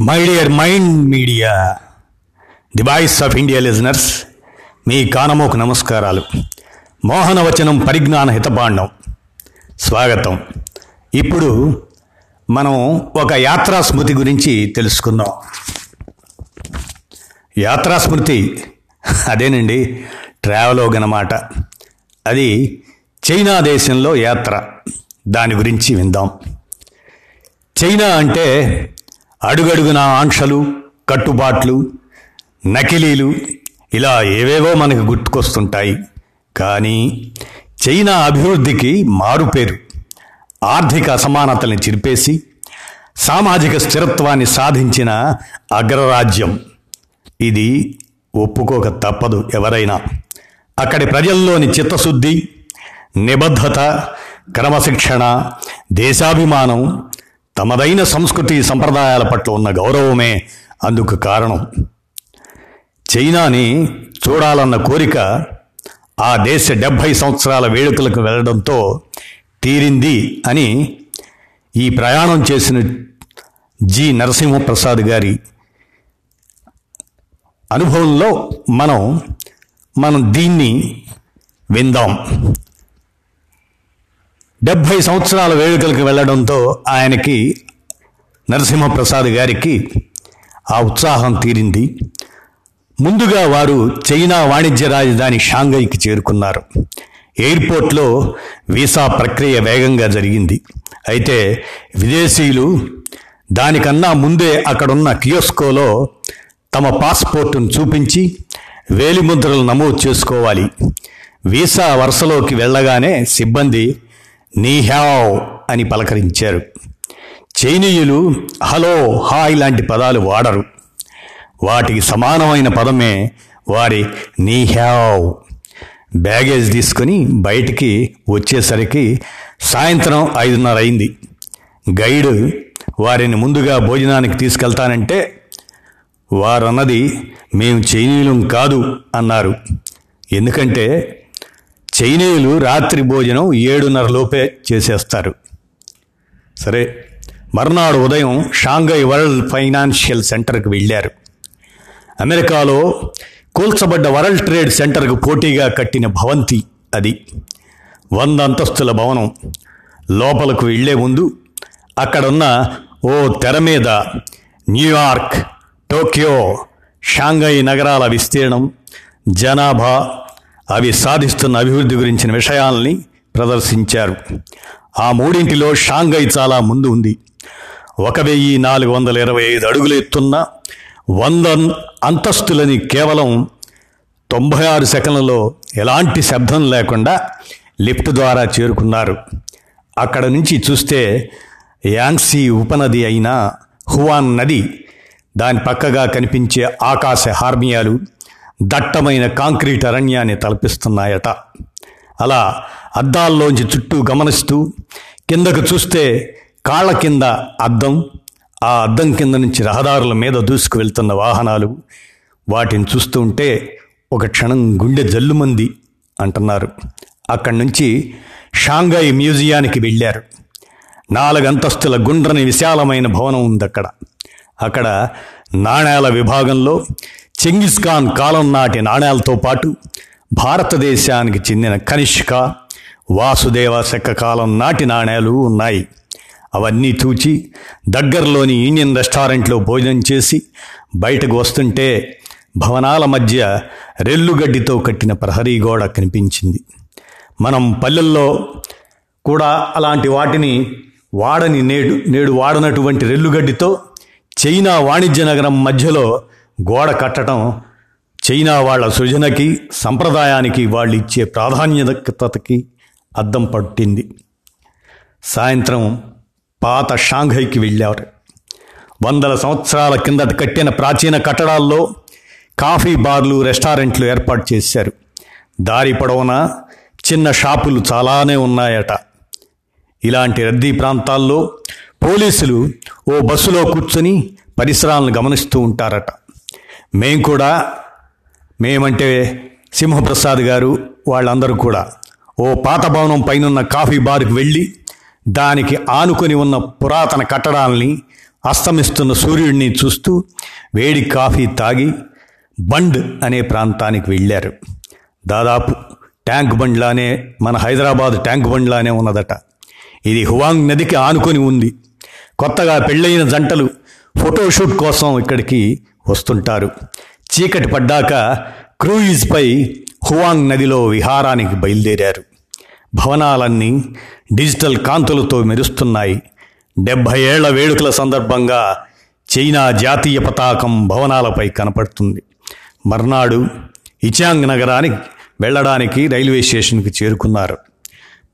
My dear mind media the voice of India listeners మీ కానమోకు నమస్కారాలు. మోహనవచనం పరిజ్ఞాన హితబాండం స్వాగతం. ఇప్పుడు మనం ఒక యాత్రా స్మృతి గురించి తెలుసుకుందాం. యాత్రా స్మృతి అదేనండి ట్రావెలోగ్ అన్నమాట అది చైనా దేశంలో యాత్ర. దాని గురించి విందాం. చైనా అంటే అడుగడుగున ఆంక్షలు కట్టుబాట్లు నకిలీలు ఇలా ఏవేవో మనకు గుర్తుకొస్తుంటాయి. కానీ చైనా అభివృద్ధికి మారుపేరు. ఆర్థిక అసమానతల్ని చిరిపేసి సామాజిక స్థిరత్వాన్ని సాధించిన అగ్రరాజ్యం. ఇది ఒప్పుకోక తప్పదు ఎవరైనా. అక్కడి ప్రజల్లోని చిత్తశుద్ధి నిబద్ధత క్రమశిక్షణ దేశాభిమానం తమదైన సంస్కృతి సంప్రదాయాల పట్ల ఉన్న గౌరవమే అందుకు కారణం. చైనాని చూడాలన్న కోరిక ఆ దేశ డెబ్భై సంవత్సరాల వేడుకలకు వెళ్ళడంతో తీరింది అని ఈ ప్రయాణం చేసిన జి. నరసింహప్రసాద్ గారి అనుభవంలో మనం మనం దీన్ని విందాం. డెబ్భై సంవత్సరాల వేడుకలకు వెళ్ళడంతో ఆయనకి నరసింహప్రసాద్ గారికి ఆ ఉత్సాహం తీరింది. ముందుగా వారు చైనా వాణిజ్య రాజధాని షాంఘైకి చేరుకున్నారు. ఎయిర్పోర్ట్లో వీసా ప్రక్రియ వేగంగా జరిగింది. అయితే విదేశీయులు దానికన్నా ముందే అక్కడున్న కియోస్కోలో తమ పాస్పోర్టును చూపించి వేలిముద్రలు నమోదు చేసుకోవాలి. వీసా వరుసలోకి వెళ్ళగానే సిబ్బంది నీహ్యావ్ అని పలకరించారు. చైనీయులు హలో హాయ్ లాంటి పదాలు వాడరు. వాటికి సమానమైన పదమే వారి నీహ్యావ్ బ్యాగేజ్ తీసుకుని బయటికి వచ్చేసరికి సాయంత్రం ఐదున్నర అయింది. గైడ్ వారిని ముందుగా భోజనానికి తీసుకెళ్తానంటే వారన్నది మేము చైనీయులం కాదు అన్నారు. ఎందుకంటే చైనీయులు రాత్రి భోజనం ఏడున్నర లోపే చేసేస్తారు. సరే మర్నాడు ఉదయం షాంఘై వరల్డ్ ఫైనాన్షియల్ సెంటర్కి వెళ్ళారు. అమెరికాలో కూల్చబడ్డ వరల్డ్ ట్రేడ్ సెంటర్కు పోటీగా కట్టిన భవంతి అది. వంద అంతస్తుల భవనం. లోపలకు వెళ్ళే ముందు అక్కడున్న ఓ తెర మీద న్యూయార్క్ టోక్యో షాంఘై నగరాల విస్తీర్ణం జనాభా అవి సాధిస్తున్న అభివృద్ధి గురించిన విషయాల్ని ప్రదర్శించారు. ఆ మూడింటిలో షాంఘై చాలా ముందు ఉంది. ఒక వెయ్యి నాలుగు వందల ఇరవై ఐదు అడుగులు ఎత్తున్న వంద అంతస్తులని కేవలం తొంభై ఆరు సెకండ్లలో ఎలాంటి శబ్దం లేకుండా లిఫ్ట్ ద్వారా చేరుకున్నారు. అక్కడ నుంచి చూస్తే యాంగ్సీ ఉపనది అయిన హువాన్ నది దాని పక్కగా కనిపించే ఆకాశ హార్మియాలు దట్టమైన కాంక్రీట్ అరణ్యాన్ని తలపిస్తున్నాయట. అలా అద్దాల్లోంచి చుట్టూ గమనిస్తూ కిందకు చూస్తే కాళ్ళ కింద అద్దం ఆ అద్దం కింద నుంచి రహదారుల మీద దూసుకు వెళ్తున్న వాహనాలు. వాటిని చూస్తూ ఉంటే ఒక క్షణం గుండె జల్లుమంది అంటున్నారు. అక్కడి నుంచి షాంఘాయి మ్యూజియానికి వెళ్ళారు. నాలుగంతస్తుల గుండ్రని విశాలమైన భవనం ఉంది అక్కడ అక్కడ నాణేల విభాగంలో చెంగిస్ ఖాన్ కాలం నాటి నాణేలతో పాటు భారతదేశానికి చెందిన కనిష్క వాసుదేవ శక్క కాలం నాటి నాణేలు ఉన్నాయి. అవన్నీ చూచి దగ్గరలోని ఇండియన్ రెస్టారెంట్లో భోజనం చేసి బయటకు వస్తుంటే భవనాల మధ్య రెల్లుగడ్డితో కట్టిన ప్రహరీ గోడ కనిపించింది. మనం పల్లెల్లో కూడా అలాంటి వాటిని వాడని నేడు నేడు వాడనటువంటి రెల్లుగడ్డితో చైనా వాణిజ్య నగరం మధ్యలో గోడ కట్టడం చైనా వాళ్ళ సృజనకి సంప్రదాయానికి వాళ్ళు ఇచ్చే ప్రాధాన్యతకి అద్దం పట్టింది. సాయంత్రం పాత షాంఘైకి వెళ్ళారు. వందల సంవత్సరాల కిందట కట్టిన ప్రాచీన కట్టడాల్లో కాఫీ బార్లు రెస్టారెంట్లు ఏర్పాటు చేశారు. దారి పొడవున చిన్న షాపులు చాలానే ఉన్నాయట. ఇలాంటి రద్దీ ప్రాంతాల్లో పోలీసులు ఓ బస్సులో కూర్చొని పరిసరాలను గమనిస్తూ ఉంటారట. మేం కూడా మేమంటే సింహప్రసాద్ గారు వాళ్ళందరూ కూడా ఓ పాత భవనం పైనున్న కాఫీ బార్కి వెళ్ళి దానికి ఆనుకొని ఉన్న పురాతన కట్టడాల్ని అస్తమిస్తున్న సూర్యుడిని చూస్తూ వేడి కాఫీ తాగి బండ్ అనే ప్రాంతానికి వెళ్ళారు. దాదాపు ట్యాంక్ బండ్లానే మన హైదరాబాద్ ట్యాంక్ బండ్లానే ఉన్నదట. ఇది హువాంగ్ నదికి ఆనుకొని ఉంది. కొత్తగా పెళ్ళైన జంటలు ఫోటోషూట్ కోసం ఇక్కడికి వస్తుంటారు. చీకటి పడ్డాక క్రూయిజ్పై హువాంగ్ నదిలో విహారానికి బయలుదేరారు. భవనాలన్నీ డిజిటల్ కాంతులతో మెరుస్తున్నాయి. డెబ్భై ఏళ్ళ వేడుకల సందర్భంగా చైనా జాతీయ పతాకం భవనాలపై కనపడుతుంది. మర్నాడు ఇచాంగ్ నగరానికి వెళ్ళడానికి రైల్వే స్టేషన్కి చేరుకున్నారు.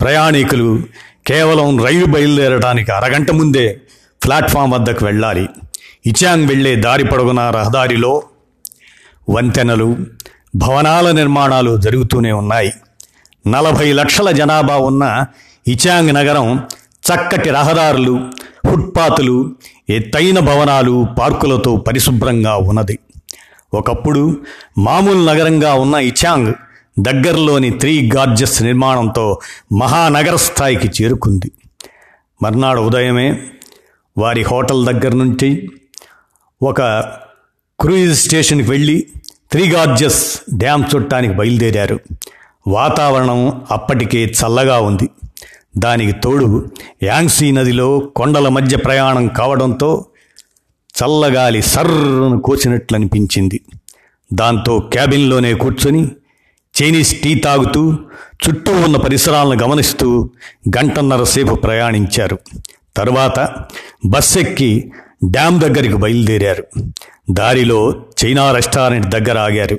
ప్రయాణికులు కేవలం రైలు బయలుదేరడానికి అరగంట ముందే ప్లాట్ఫామ్ వద్దకు వెళ్ళాలి. ఇచాంగ్ వెళ్ళే దారి పొడవున రహదారిలో వంతెనలు భవనాల నిర్మాణాలు జరుగుతూనే ఉన్నాయి. నలభై లక్షల జనాభా ఉన్న ఇచాంగ్ నగరం చక్కటి రహదారులు ఫుట్పాతులు ఎత్తైన భవనాలు పార్కులతో పరిశుభ్రంగా ఉన్నది. ఒకప్పుడు మామూలు నగరంగా ఉన్న ఇచాంగ్ దగ్గరలోని త్రీ గార్జెస్ నిర్మాణంతో మహానగర స్థాయికి చేరుకుంది. మర్నాడు ఉదయమే వారి హోటల్ దగ్గర నుంచి ఒక క్రూయిజ్ స్టేషన్కి వెళ్ళి త్రీ గార్జెస్ డ్యామ్ చుట్టానికి బయలుదేరారు. వాతావరణం అప్పటికే చల్లగా ఉంది. దానికి తోడు యాంగ్సీ నదిలో కొండల మధ్య ప్రయాణం కావడంతో చల్లగాలి సర్రను కోసినట్లు అనిపించింది దాంతో క్యాబిన్లోనే కూర్చొని చైనీస్ టీ తాగుతూ చుట్టూ ఉన్న పరిసరాలను గమనిస్తూ గంటన్నర సేపు ప్రయాణించారు. తరువాత బస్ ఎక్కి డ్యామ్ దగ్గరికి బయలుదేరారు. దారిలో చైనా రెస్టారెంట్ దగ్గర ఆగారు.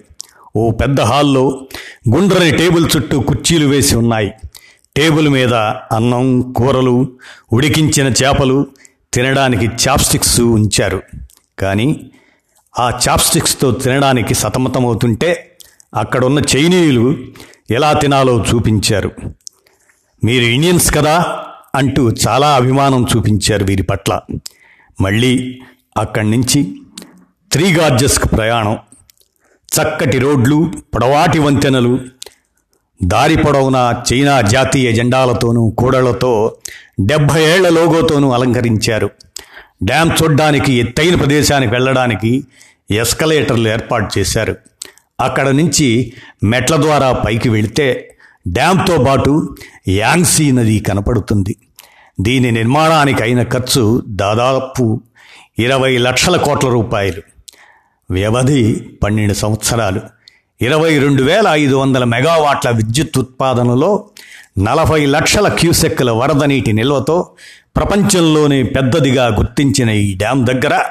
ఓ పెద్ద హాల్లో గుండ్రని టేబుల్ చుట్టూ కుర్చీలు వేసి ఉన్నాయి. టేబుల్ మీద అన్నం కూరలు ఉడికించిన చేపలు తినడానికి చాప్స్టిక్స్ ఉంచారు. కానీ ఆ చాప్స్టిక్స్తో తినడానికి సతమతమవుతుంటే అక్కడున్న చైనీయులు ఎలా తినాలో చూపించారు. మీరు ఇండియన్స్ కదా? అంటూ చాలా అభిమానం చూపించారు వీరి పట్ల. మళ్ళీ అక్కడి నుంచి త్రీ గార్జెస్కు ప్రయాణం. చక్కటి రోడ్లు పొడవాటి వంతెనలు దారి పొడవున చైనా జాతీయ జెండాలతోనూ కూడళ్ళతో డెబ్భై ఏళ్ళ లోగోతోనూ అలంకరించారు. డ్యామ్ చూడ్డానికి ఎత్తైన ప్రదేశానికి వెళ్ళడానికి ఎస్కలేటర్లు ఏర్పాటు చేశారు. అక్కడ నుంచి మెట్ల ద్వారా పైకి వెళితే డ్యాంతో పాటు యాంగ్సీ నది కనపడుతుంది. దీని నిర్మాణానికి అయిన ఖర్చు దాదాపు ఇరవై లక్షల కోట్ల రూపాయలు. వ్యవధి పన్నెండు సంవత్సరాలు. ఇరవై రెండు వేల ఐదు వందల మెగావాట్ల విద్యుత్ ఉత్పాదనలో నలభై లక్షల క్యూసెక్కుల వరద నీటి నిల్వతో ప్రపంచంలోనే పెద్దదిగా గుర్తించిన ఈ డ్యాం దగ్గర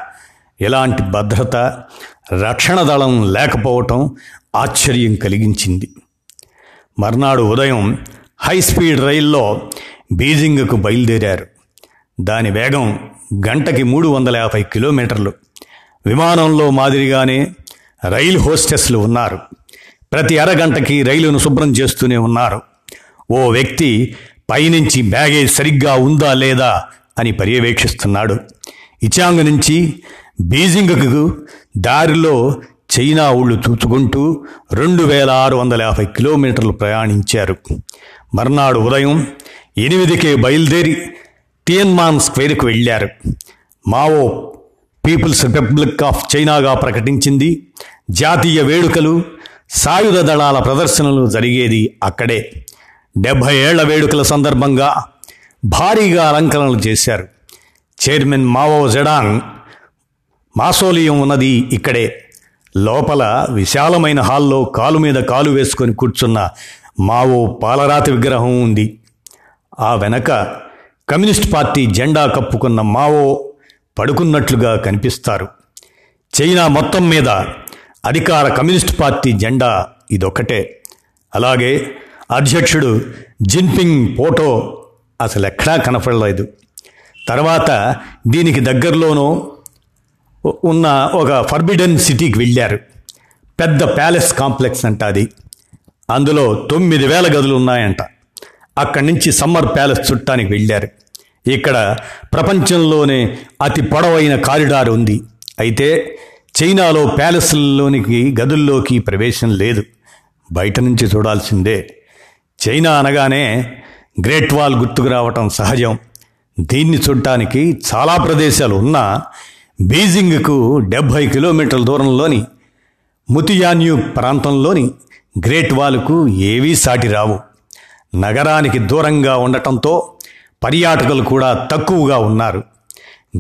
ఎలాంటి భద్రత రక్షణ దళం లేకపోవటం ఆశ్చర్యం కలిగించింది. మర్నాడు ఉదయం హై స్పీడ్ రైల్లో బీజింగ్కు బయలుదేరారు. దాని వేగం గంటకి మూడు వందల యాభై కిలోమీటర్లు. విమానంలో మాదిరిగానే రైలు హోస్టెస్లు ఉన్నారు. ప్రతి అరగంటకి రైలును శుభ్రం చేస్తూనే ఉన్నారు. ఓ వ్యక్తి పైనుంచి బ్యాగేజ్ సరిగ్గా ఉందా లేదా అని పర్యవేక్షిస్తున్నాడు. ఇచాంగ్ నుంచి బీజింగ్కు దారిలో చైనా ఊళ్ళు చూచుకుంటూ రెండు వేల ఆరు వందల యాభై కిలోమీటర్లు ప్రయాణించారు. మర్నాడు ఉదయం ఎనిమిదికే బయలుదేరి టియన్మాన్ స్క్వేర్కు వెళ్ళారు. మావో పీపుల్స్ రిపబ్లిక్ ఆఫ్ చైనాగా ప్రకటించింది. జాతీయ వేడుకలు సాయుధ దళాల ప్రదర్శనలు జరిగేది అక్కడే. డెబ్భై ఏళ్ళ వేడుకల సందర్భంగా భారీగా అలంకరణలు చేశారు. చైర్మన్ మావో జెడాంగ్ మాసోలియం ఉన్నది ఇక్కడే. లోపల విశాలమైన హాల్లో కాలు మీద కాలు వేసుకొని కూర్చున్న మావో పాలరాతి విగ్రహం ఉంది. ఆ వెనక కమ్యూనిస్ట్ పార్టీ జెండా కప్పుకున్న మావో పడుకున్నట్లుగా కనిపిస్తారు. చైనా మొత్తం మీద అధికార కమ్యూనిస్ట్ పార్టీ జెండా ఇదొకటే అలాగే అధ్యక్షుడు జిన్పింగ్ ఫోటో అసలు ఎక్కడా కనపడలేదు. తర్వాత దీనికి దగ్గరలోనో ఉన్న ఒక ఫర్బిడన్ సిటీకి వెళ్ళారు. పెద్ద ప్యాలెస్ కాంప్లెక్స్ అంట అది. అందులో తొమ్మిది వేల గదులు ఉన్నాయంట. అక్కడి నుంచి సమ్మర్ ప్యాలెస్ చుట్టానికి వెళ్ళారు. ఇక్కడ ప్రపంచంలోనే అతి పొడవైన కారిడార్ ఉంది. అయితే చైనాలో ప్యాలెస్లోనికి గదుల్లోకి ప్రవేశం లేదు. బయట నుంచి చూడాల్సిందే. చైనా అనగానే గ్రేట్ వాల్ గుర్తుకు రావటం సహజం. దీన్ని చూడటానికి చాలా ప్రదేశాలు ఉన్నా బీజింగ్కు డెబ్భై కిలోమీటర్ల దూరంలోని ముతియాన్యూ ప్రాంతంలోని గ్రేట్ వాల్కు ఏవీ సాటి రావు. నగరానికి దూరంగా ఉండటంతో పర్యాటకులు కూడా తక్కువగా ఉన్నారు.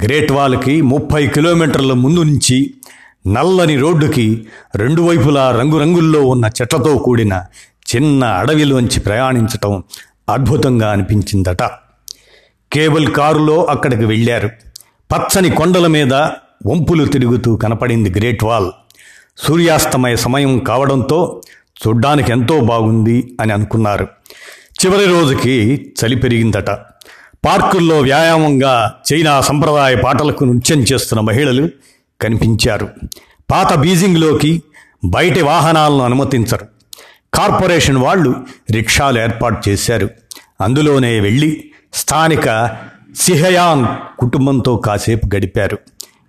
గ్రేట్ వాల్కి ముప్పై కిలోమీటర్ల ముందు నుంచి నల్లని రోడ్డుకి రెండు వైపులా రంగురంగుల్లో ఉన్న చెట్లతో కూడిన చిన్న అడవిలోంచి ప్రయాణించటం అద్భుతంగా అనిపించిందట. కేబుల్ కారులో అక్కడికి వెళ్ళారు. పచ్చని కొండల మీద వంపులు తిరుగుతూ కనపడింది గ్రేట్ వాల్. సూర్యాస్తమయ సమయం కావడంతో చూడ్డానికి ఎంతో బాగుంది అని అనుకున్నారు. చివరి రోజుకి చలి పెరిగిందట. పార్కుల్లో వ్యాయామంగా చైనా సంప్రదాయ పాటలకు నృత్యం చేస్తున్న మహిళలు కనిపించారు. పాత బీజింగ్లోకి బయటి వాహనాలను అనుమతించరు. కార్పొరేషన్ వాళ్ళు రిక్షాలు ఏర్పాటు చేశారు. అందులోనే వెళ్ళి స్థానిక సిహయాన్ కుటుంబంతో కాసేపు గడిపారు.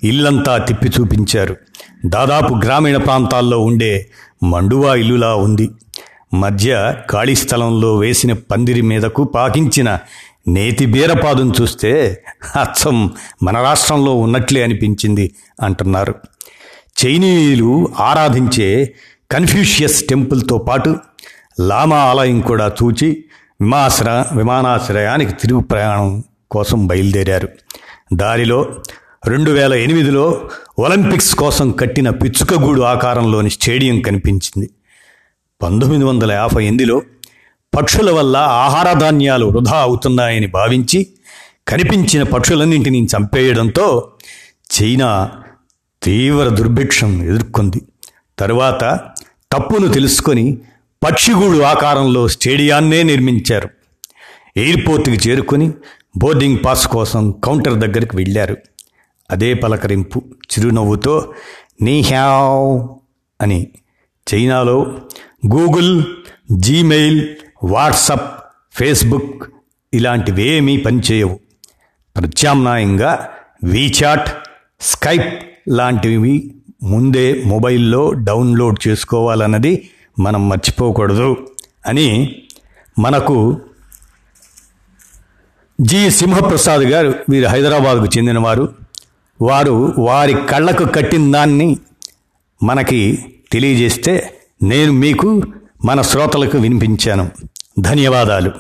ఇల్లంతా తిప్పి చూపించారు. దాదాపు గ్రామీణ ప్రాంతాల్లో ఉండే మండువా ఇల్లులా ఉంది. మధ్య ఖాళీ స్థలంలో వేసిన పందిరి మీదకు పాకించిన నేతి బీరపాదం చూస్తే అచ్చం మన రాష్ట్రంలో ఉన్నట్లే అనిపించింది అంటున్నారు. చైనీయులు ఆరాధించే కన్ఫ్యూషియస్ టెంపుల్తో పాటు లామా ఆలయం కూడా చూచి విమాశ్ర విమానాశ్రయానికి తిరుగు ప్రయాణం కోసం బయలుదేరారు. దారిలో రెండు వేల ఎనిమిదిలో ఒలింపిక్స్ కోసం కట్టిన పిచ్చుకగూడు ఆకారంలోని స్టేడియం కనిపించింది. పంతొమ్మిది వందల యాభై ఎనిమిదిలో పక్షుల వల్ల ఆహార ధాన్యాలు వృధా అవుతున్నాయని భావించి కనిపించిన పక్షులన్నింటినీ చంపేయడంతో చైనా తీవ్ర దుర్భిక్షం ఎదుర్కొంది. తరువాత తప్పును తెలుసుకొని పక్షిగూడు ఆకారంలో స్టేడియాన్నే నిర్మించారు. ఎయిర్పోర్ట్కి చేరుకొని బోర్డింగ్ పాస్ కోసం కౌంటర్ దగ్గరికి వెళ్ళారు. అదే పలకరింపు చిరునవ్వుతో నీ హ్యావ్ అని చైనాలో గూగుల్ జీమెయిల్ వాట్సప్ ఫేస్బుక్ ఇలాంటివేమీ పనిచేయవు. ప్రత్యామ్నాయంగా వీచాట్ స్కైప్ లాంటివి ముందే మొబైల్లో డౌన్లోడ్ చేసుకోవాలన్నది మనం మర్చిపోకూడదు అని మనకు జి సింహప్రసాద్ గారు వీరు హైదరాబాద్కు చెందినవారు. వారు వారి కళ్ళకు కట్టిన దాన్ని మనకి తెలియజేస్తే నేను మీకు మన శ్రోతలకు వినిపించాను. ధన్యవాదాలు.